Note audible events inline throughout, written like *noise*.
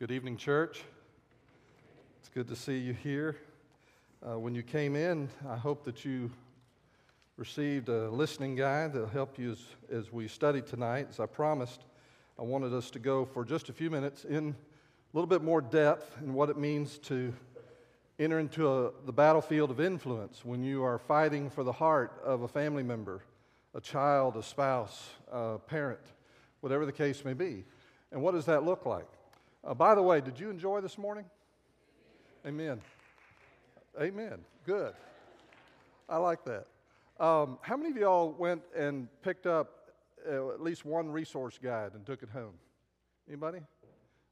Good evening, church. It's good to see you here. Uh, when you came in, I hope that you received a listening guide that'll help you as, as we study tonight. As I promised, I wanted us to go for just a few minutes in a little bit more depth in what it means to enter into a, the battlefield of influence when you are fighting for the heart of a family member, a child, a spouse, a parent, whatever the case may be. And what does that look like? Uh, by the way, did you enjoy this morning? Amen. Amen. Good. I like that. Um, how many of y'all went and picked up uh, at least one resource guide and took it home? Anybody?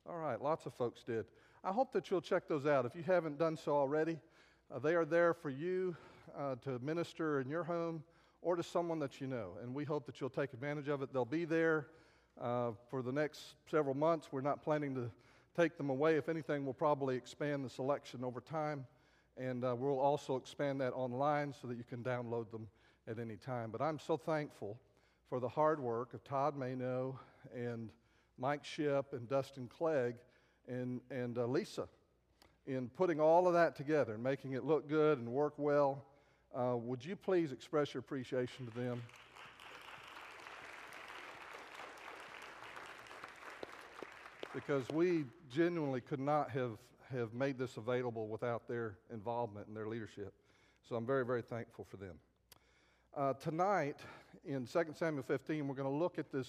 All right, lots of folks did. I hope that you'll check those out. If you haven't done so already, uh, they are there for you uh, to minister in your home or to someone that you know. And we hope that you'll take advantage of it. They'll be there uh, for the next several months. We're not planning to take them away. If anything, we'll probably expand the selection over time. And uh, we'll also expand that online so that you can download them at any time. But I'm so thankful for the hard work of Todd Mayno and Mike Ship and Dustin Clegg and, and uh, Lisa in putting all of that together and making it look good and work well. Uh, would you please express your appreciation to them? Because we genuinely could not have, have made this available without their involvement and their leadership. So I'm very, very thankful for them. Uh, tonight, in 2 Samuel 15, we're going to look at this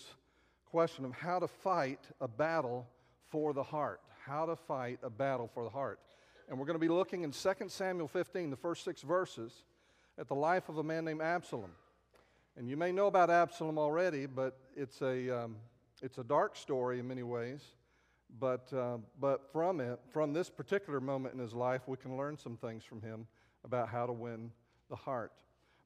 question of how to fight a battle for the heart. How to fight a battle for the heart. And we're going to be looking in 2 Samuel 15, the first six verses, at the life of a man named Absalom. And you may know about Absalom already, but it's a, um, it's a dark story in many ways. But, uh, but from it, from this particular moment in his life, we can learn some things from him about how to win the heart.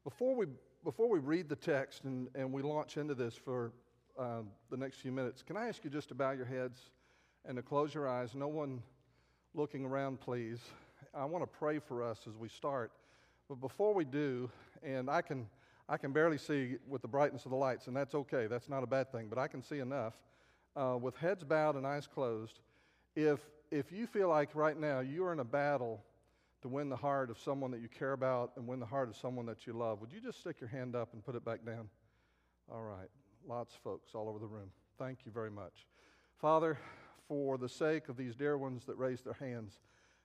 Before we, before we read the text and, and we launch into this for uh, the next few minutes, can I ask you just to bow your heads and to close your eyes? No one looking around, please. I want to pray for us as we start. But before we do, and I can, I can barely see with the brightness of the lights, and that's okay, that's not a bad thing, but I can see enough uh, with heads bowed and eyes closed, if, if you feel like right now you are in a battle to win the heart of someone that you care about and win the heart of someone that you love, would you just stick your hand up and put it back down? All right. Lots of folks all over the room. Thank you very much. Father, for the sake of these dear ones that raised their hands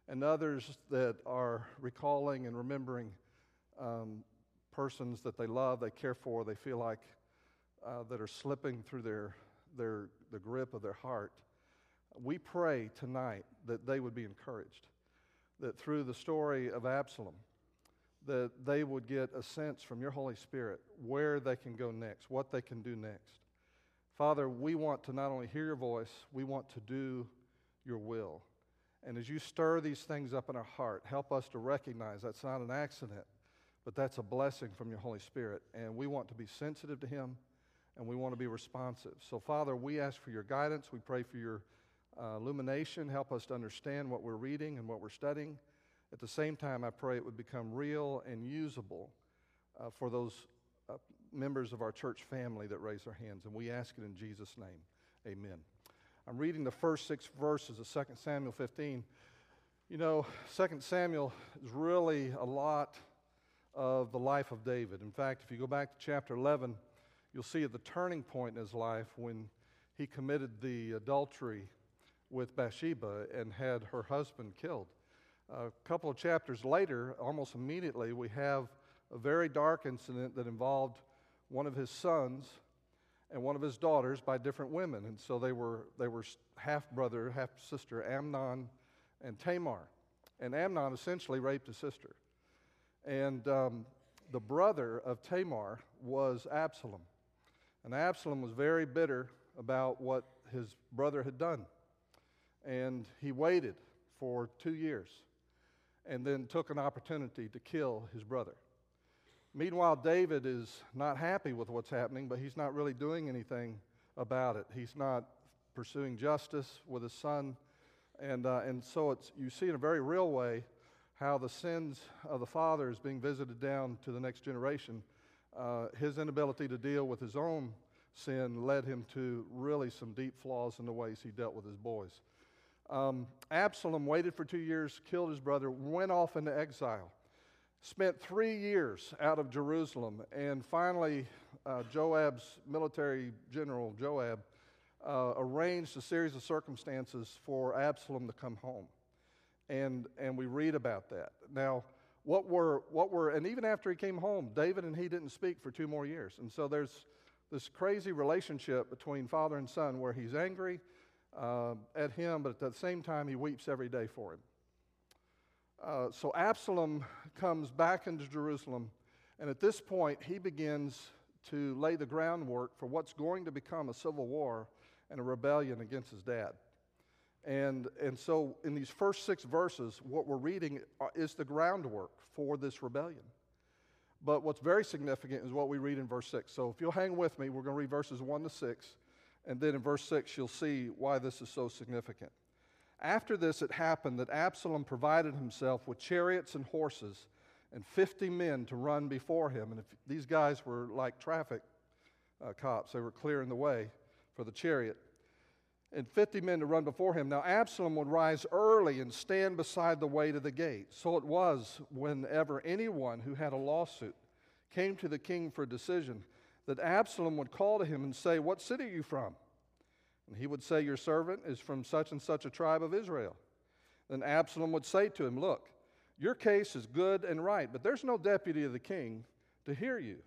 and others that are recalling and remembering um, persons that they love, they care for, they feel like uh, that are slipping through their their, the grip of their heart. We pray tonight that they would be encouraged, that through the story of Absalom, that they would get a sense from your Holy Spirit where they can go next, what they can do next. Father, we want to not only hear your voice, we want to do your will. And as you stir these things up in our heart, help us to recognize that's not an accident, but that's a blessing from your Holy Spirit. And we want to be sensitive to Him and we want to be responsive. So, Father, we ask for your guidance. We pray for your uh, illumination. Help us to understand what we're reading and what we're studying. At the same time, I pray it would become real and usable uh, for those uh, members of our church family that raise their hands. And we ask it in Jesus' name. Amen. I'm reading the first six verses of 2 Samuel 15. You know, 2 Samuel is really a lot of the life of David. In fact, if you go back to chapter 11, you'll see at the turning point in his life when he committed the adultery with Bathsheba and had her husband killed. A couple of chapters later, almost immediately, we have a very dark incident that involved one of his sons and one of his daughters by different women. And so they were, they were half brother, half sister, Amnon and Tamar. And Amnon essentially raped his sister. And um, the brother of Tamar was Absalom. And Absalom was very bitter about what his brother had done. And he waited for two years and then took an opportunity to kill his brother. Meanwhile, David is not happy with what's happening, but he's not really doing anything about it. He's not pursuing justice with his son. And, uh, and so it's, you see in a very real way how the sins of the father is being visited down to the next generation uh, his inability to deal with his own sin led him to really some deep flaws in the ways he dealt with his boys. Um, Absalom waited for two years, killed his brother, went off into exile, spent three years out of Jerusalem, and finally, uh, Joab's military general, Joab, uh, arranged a series of circumstances for Absalom to come home. And, and we read about that. Now, what were, what were, and even after he came home, David and he didn't speak for two more years. And so there's this crazy relationship between father and son where he's angry uh, at him, but at the same time, he weeps every day for him. Uh, so Absalom comes back into Jerusalem, and at this point, he begins to lay the groundwork for what's going to become a civil war and a rebellion against his dad. And, and so, in these first six verses, what we're reading uh, is the groundwork for this rebellion. But what's very significant is what we read in verse 6. So, if you'll hang with me, we're going to read verses 1 to 6. And then in verse 6, you'll see why this is so significant. After this, it happened that Absalom provided himself with chariots and horses and 50 men to run before him. And if these guys were like traffic uh, cops, they were clearing the way for the chariot. And 50 men to run before him. Now, Absalom would rise early and stand beside the way to the gate. So it was whenever anyone who had a lawsuit came to the king for a decision that Absalom would call to him and say, What city are you from? And he would say, Your servant is from such and such a tribe of Israel. Then Absalom would say to him, Look, your case is good and right, but there's no deputy of the king to hear you.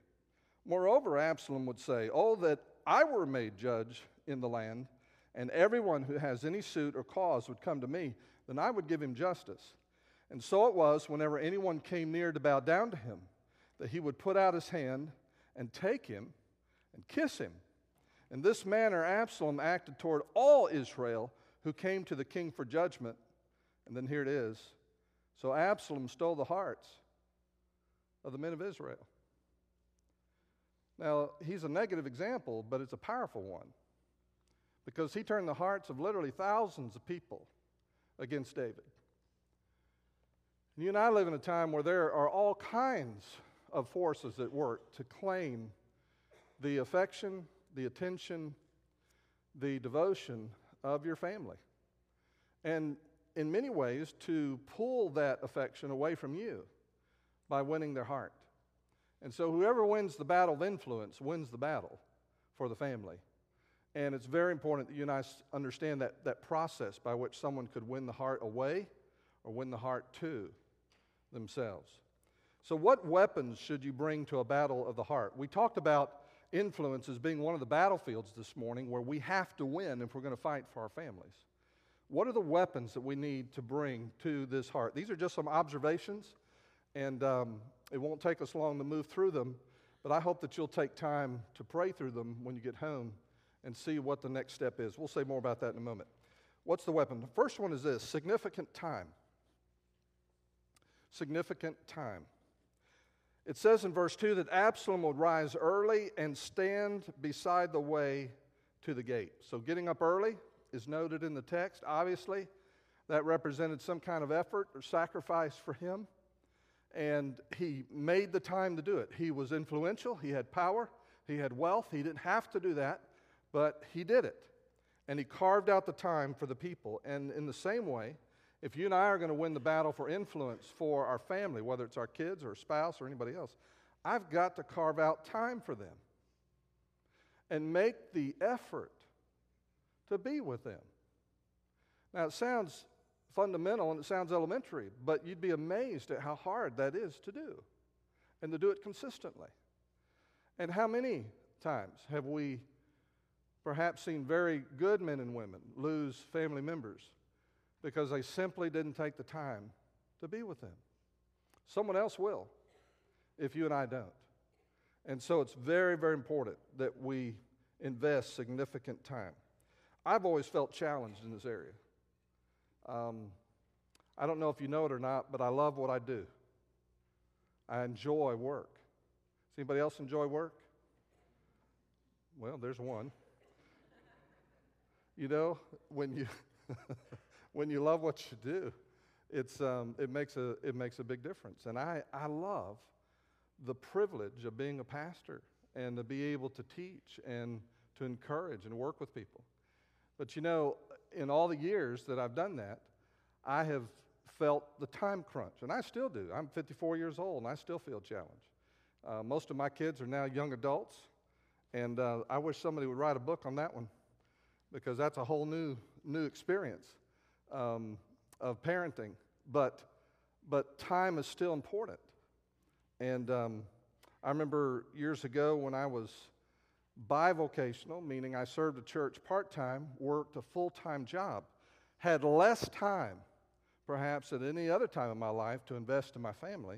Moreover, Absalom would say, Oh, that I were made judge in the land, and everyone who has any suit or cause would come to me, then I would give him justice. And so it was, whenever anyone came near to bow down to him, that he would put out his hand and take him and kiss him. In this manner, Absalom acted toward all Israel who came to the king for judgment. And then here it is. So Absalom stole the hearts of the men of Israel. Now, he's a negative example, but it's a powerful one because he turned the hearts of literally thousands of people against David. You and I live in a time where there are all kinds of forces at work to claim the affection, the attention, the devotion of your family. And in many ways, to pull that affection away from you by winning their heart. And so, whoever wins the battle of influence wins the battle for the family. And it's very important that you and I understand that, that process by which someone could win the heart away or win the heart to themselves. So, what weapons should you bring to a battle of the heart? We talked about influence as being one of the battlefields this morning where we have to win if we're going to fight for our families. What are the weapons that we need to bring to this heart? These are just some observations, and um, it won't take us long to move through them, but I hope that you'll take time to pray through them when you get home and see what the next step is. We'll say more about that in a moment. What's the weapon? The first one is this significant time. Significant time. It says in verse 2 that Absalom would rise early and stand beside the way to the gate. So, getting up early is noted in the text. Obviously, that represented some kind of effort or sacrifice for him. And he made the time to do it. He was influential, he had power, he had wealth. He didn't have to do that, but he did it. And he carved out the time for the people. And in the same way, if you and I are going to win the battle for influence for our family, whether it's our kids or spouse or anybody else, I've got to carve out time for them and make the effort to be with them. Now, it sounds fundamental and it sounds elementary, but you'd be amazed at how hard that is to do and to do it consistently. And how many times have we perhaps seen very good men and women lose family members because they simply didn't take the time to be with them. Someone else will if you and I don't. And so it's very, very important that we invest significant time. I've always felt challenged in this area. Um, I don't know if you know it or not, but I love what I do. I enjoy work. Does anybody else enjoy work? Well, there's one. You know, when you *laughs* when you love what you do, it's, um, it, makes a, it makes a big difference. And I, I love the privilege of being a pastor and to be able to teach and to encourage and work with people. But you know, in all the years that I've done that, I have felt the time crunch, and I still do. I'm 54 years old, and I still feel challenged. Uh, most of my kids are now young adults, and uh, I wish somebody would write a book on that one because that's a whole new, new experience um, of parenting. But, but time is still important. And um, I remember years ago when I was bivocational, meaning I served a church part time, worked a full time job, had less time perhaps at any other time in my life to invest in my family,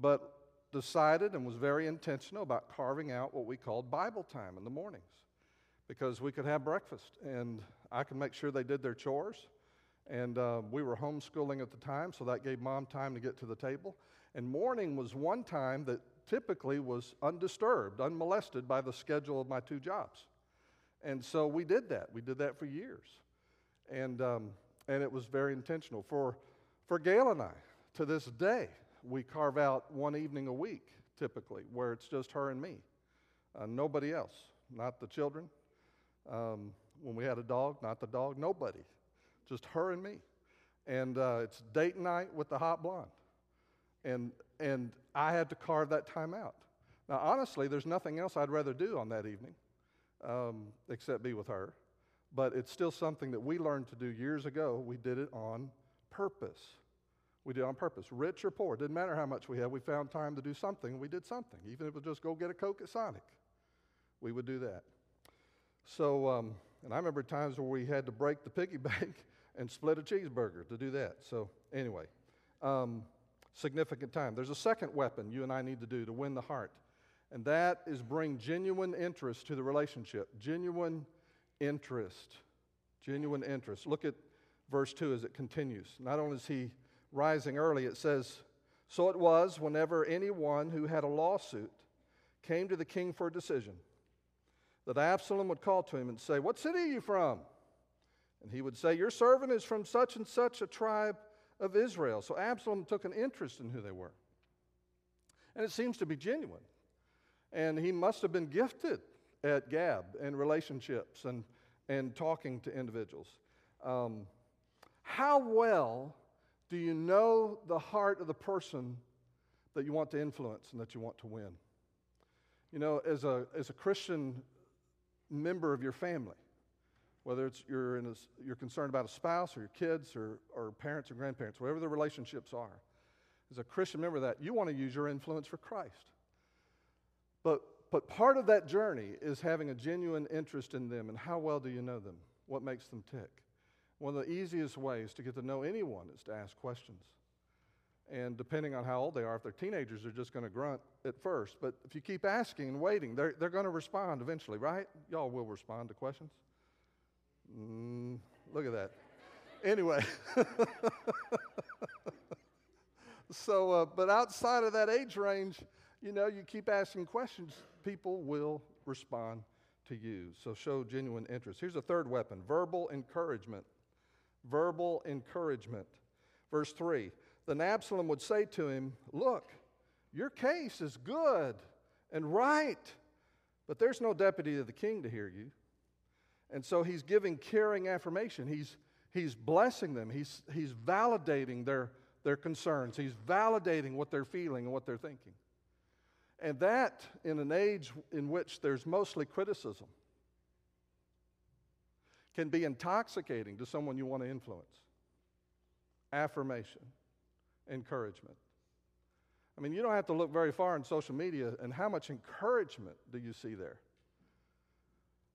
but decided and was very intentional about carving out what we called Bible time in the mornings because we could have breakfast and I could make sure they did their chores. And uh, we were homeschooling at the time, so that gave mom time to get to the table. And morning was one time that typically was undisturbed, unmolested by the schedule of my two jobs. And so we did that. We did that for years. And, um, and it was very intentional. For, for Gail and I, to this day, we carve out one evening a week, typically, where it's just her and me, uh, nobody else, not the children. Um, when we had a dog, not the dog, nobody, just her and me. And uh, it's date night with the hot blonde. And, and I had to carve that time out. Now, honestly, there's nothing else I'd rather do on that evening um, except be with her. But it's still something that we learned to do years ago. We did it on purpose. We did it on purpose. Rich or poor, didn't matter how much we had. We found time to do something. We did something. Even if it was just go get a Coke at Sonic, we would do that. So, um, and I remember times where we had to break the piggy *laughs* bank and split a cheeseburger to do that. So, anyway, um, significant time. There's a second weapon you and I need to do to win the heart, and that is bring genuine interest to the relationship. Genuine interest. Genuine interest. Look at verse 2 as it continues. Not only is he rising early, it says, So it was whenever anyone who had a lawsuit came to the king for a decision that Absalom would call to him and say, What city are you from? And he would say, Your servant is from such and such a tribe of Israel. So Absalom took an interest in who they were. And it seems to be genuine. And he must have been gifted at Gab and relationships and, and talking to individuals. Um, how well do you know the heart of the person that you want to influence and that you want to win? You know, as a, as a Christian member of your family, whether it's you're, in a, you're concerned about a spouse or your kids or, or parents or grandparents, whatever the relationships are, as a Christian member of that, you want to use your influence for Christ. But but part of that journey is having a genuine interest in them and how well do you know them? What makes them tick? One of the easiest ways to get to know anyone is to ask questions. And depending on how old they are, if they're teenagers, they're just going to grunt at first. But if you keep asking and waiting, they're, they're going to respond eventually, right? Y'all will respond to questions. Mm, look at that. anyway. *laughs* so, uh, but outside of that age range, you know, you keep asking questions, people will respond to you. So show genuine interest. Here's a third weapon verbal encouragement. Verbal encouragement. Verse 3 Then Absalom would say to him, Look, your case is good and right, but there's no deputy of the king to hear you. And so he's giving caring affirmation. He's, he's blessing them, he's, he's validating their, their concerns, he's validating what they're feeling and what they're thinking. And that, in an age in which there's mostly criticism, can be intoxicating to someone you want to influence. Affirmation, encouragement. I mean, you don't have to look very far in social media, and how much encouragement do you see there?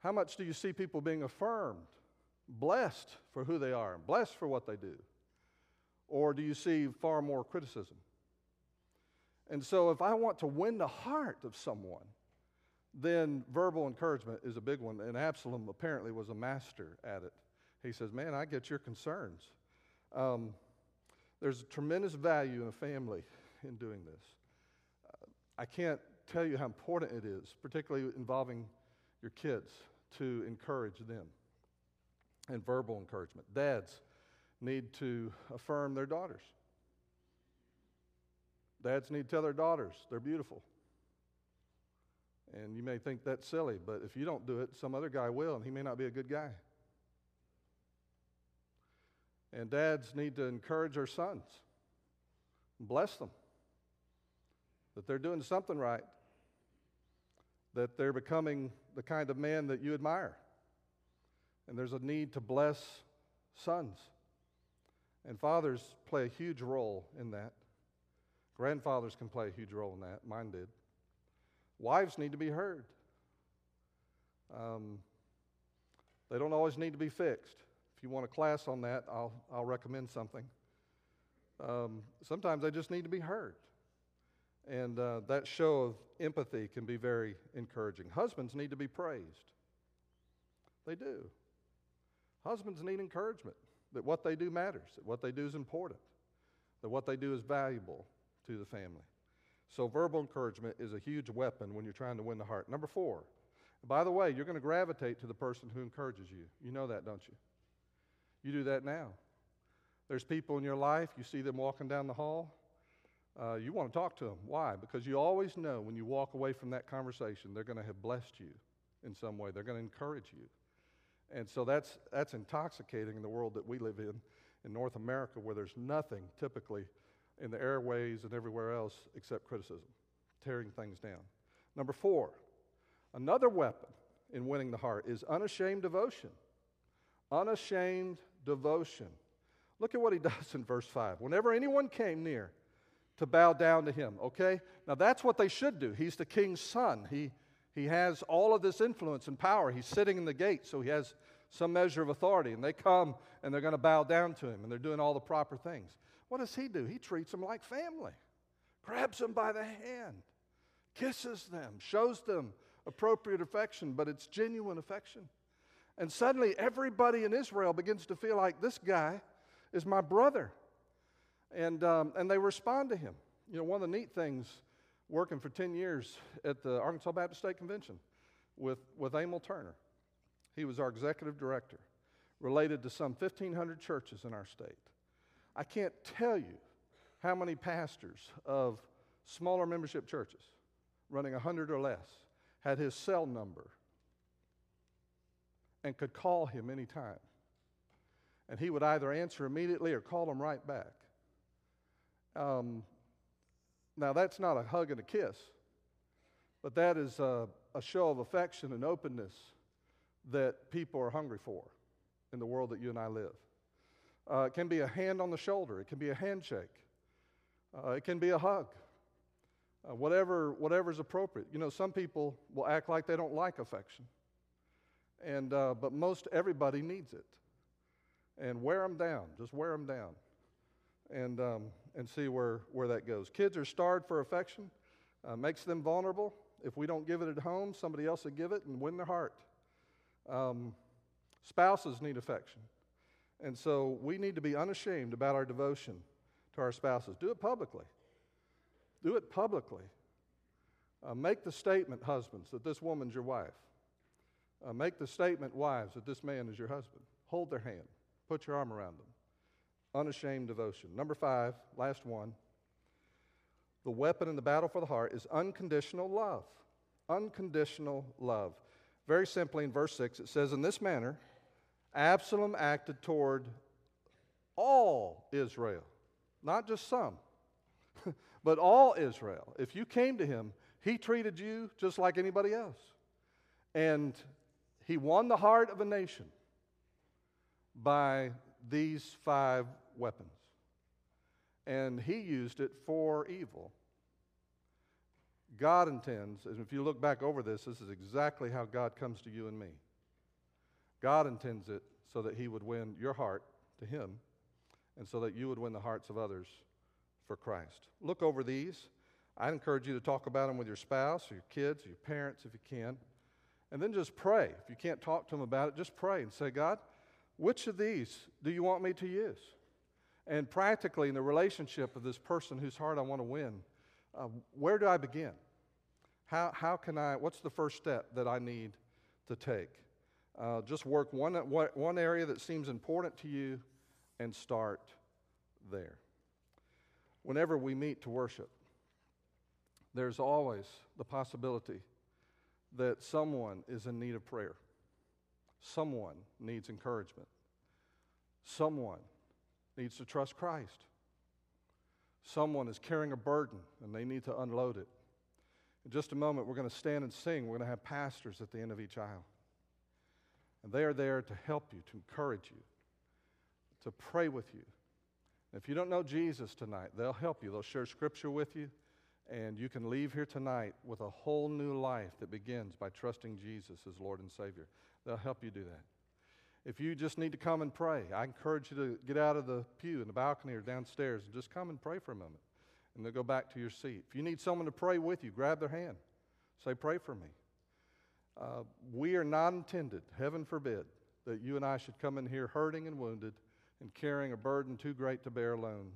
How much do you see people being affirmed, blessed for who they are, blessed for what they do? Or do you see far more criticism? And so, if I want to win the heart of someone, then verbal encouragement is a big one. And Absalom apparently was a master at it. He says, Man, I get your concerns. Um, there's a tremendous value in a family in doing this. Uh, I can't tell you how important it is, particularly involving your kids, to encourage them and verbal encouragement. Dads need to affirm their daughters. Dads need to tell their daughters they're beautiful. And you may think that's silly, but if you don't do it, some other guy will, and he may not be a good guy. And dads need to encourage their sons, bless them, that they're doing something right, that they're becoming the kind of man that you admire. And there's a need to bless sons. And fathers play a huge role in that. Grandfathers can play a huge role in that. Mine did. Wives need to be heard. Um, they don't always need to be fixed. If you want a class on that, I'll, I'll recommend something. Um, sometimes they just need to be heard. And uh, that show of empathy can be very encouraging. Husbands need to be praised. They do. Husbands need encouragement that what they do matters, that what they do is important, that what they do is valuable to the family. So, verbal encouragement is a huge weapon when you're trying to win the heart. Number four, by the way, you're going to gravitate to the person who encourages you. You know that, don't you? You do that now. There's people in your life, you see them walking down the hall, uh, you want to talk to them. Why? Because you always know when you walk away from that conversation, they're going to have blessed you in some way, they're going to encourage you. And so that's, that's intoxicating in the world that we live in, in North America, where there's nothing typically in the airways and everywhere else except criticism, tearing things down. Number four, another weapon in winning the heart is unashamed devotion. Unashamed devotion. Look at what he *laughs* does in verse 5. Whenever anyone came near to bow down to him, okay? Now that's what they should do. He's the king's son. He, he has all of this influence and power. He's sitting in the gate, so he has some measure of authority. And they come and they're going to bow down to him and they're doing all the proper things. What does he do? He treats them like family, grabs them by the hand, kisses them, shows them appropriate affection, but it's genuine affection. And suddenly everybody in Israel begins to feel like this guy is my brother. And, um, and they respond to him. You know, one of the neat things working for 10 years at the Arkansas Baptist State Convention with, with Emil Turner, he was our executive director, related to some 1,500 churches in our state. I can't tell you how many pastors of smaller membership churches, running 100 or less, had his cell number and could call him anytime. And he would either answer immediately or call him right back. Um, now, that's not a hug and a kiss, but that is a, a show of affection and openness that people are hungry for in the world that you and I live. Uh, it can be a hand on the shoulder, it can be a handshake, uh, it can be a hug. Uh, whatever whatever's appropriate. You know, some people will act like they don't like affection, and uh, but most everybody needs it. And wear them down, just wear them down, and um, and see where where that goes. Kids are starved for affection, uh, makes them vulnerable. If we don't give it at home, somebody else will give it and win their heart. Um, spouses need affection. And so we need to be unashamed about our devotion to our spouses. Do it publicly. Do it publicly. Uh, make the statement, husbands, that this woman's your wife. Uh, make the statement, wives, that this man is your husband. Hold their hand. Put your arm around them. Unashamed devotion. Number five, last one. The weapon in the battle for the heart is unconditional love. Unconditional love. Very simply, in verse 6, it says, In this manner, Absalom acted toward all Israel, not just some, *laughs* but all Israel. If you came to him, he treated you just like anybody else. And he won the heart of a nation by these five weapons. And he used it for evil. God intends, and if you look back over this, this is exactly how God comes to you and me. God intends it so that He would win your heart to Him and so that you would win the hearts of others for Christ. Look over these. i encourage you to talk about them with your spouse or your kids or your parents if you can. And then just pray. If you can't talk to them about it, just pray and say, God, which of these do you want me to use? And practically, in the relationship of this person whose heart I want to win, uh, where do I begin? How, how can I, what's the first step that I need to take? Uh, just work one, one area that seems important to you and start there. Whenever we meet to worship, there's always the possibility that someone is in need of prayer. Someone needs encouragement. Someone needs to trust Christ. Someone is carrying a burden and they need to unload it. In just a moment, we're going to stand and sing. We're going to have pastors at the end of each aisle. And they are there to help you, to encourage you, to pray with you. If you don't know Jesus tonight, they'll help you. They'll share scripture with you, and you can leave here tonight with a whole new life that begins by trusting Jesus as Lord and Savior. They'll help you do that. If you just need to come and pray, I encourage you to get out of the pew in the balcony or downstairs and just come and pray for a moment. And then go back to your seat. If you need someone to pray with you, grab their hand. Say, Pray for me. Uh, we are not intended, heaven forbid, that you and I should come in here hurting and wounded and carrying a burden too great to bear alone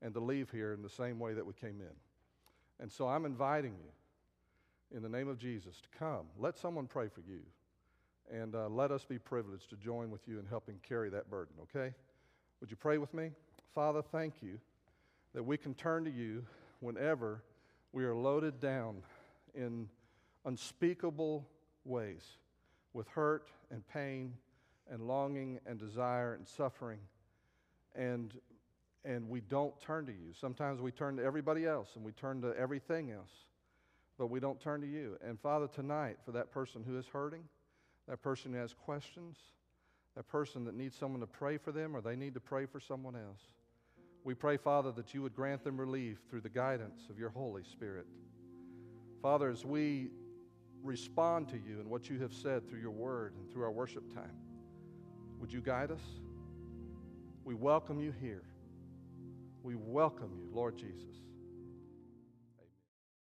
and to leave here in the same way that we came in. And so I'm inviting you, in the name of Jesus, to come. Let someone pray for you. And uh, let us be privileged to join with you in helping carry that burden, okay? Would you pray with me? Father, thank you that we can turn to you whenever we are loaded down in unspeakable ways with hurt and pain and longing and desire and suffering and and we don't turn to you sometimes we turn to everybody else and we turn to everything else but we don't turn to you and father tonight for that person who is hurting that person who has questions that person that needs someone to pray for them or they need to pray for someone else we pray father that you would grant them relief through the guidance of your holy spirit father as we respond to you and what you have said through your word and through our worship time. Would you guide us? We welcome you here. We welcome you, Lord Jesus.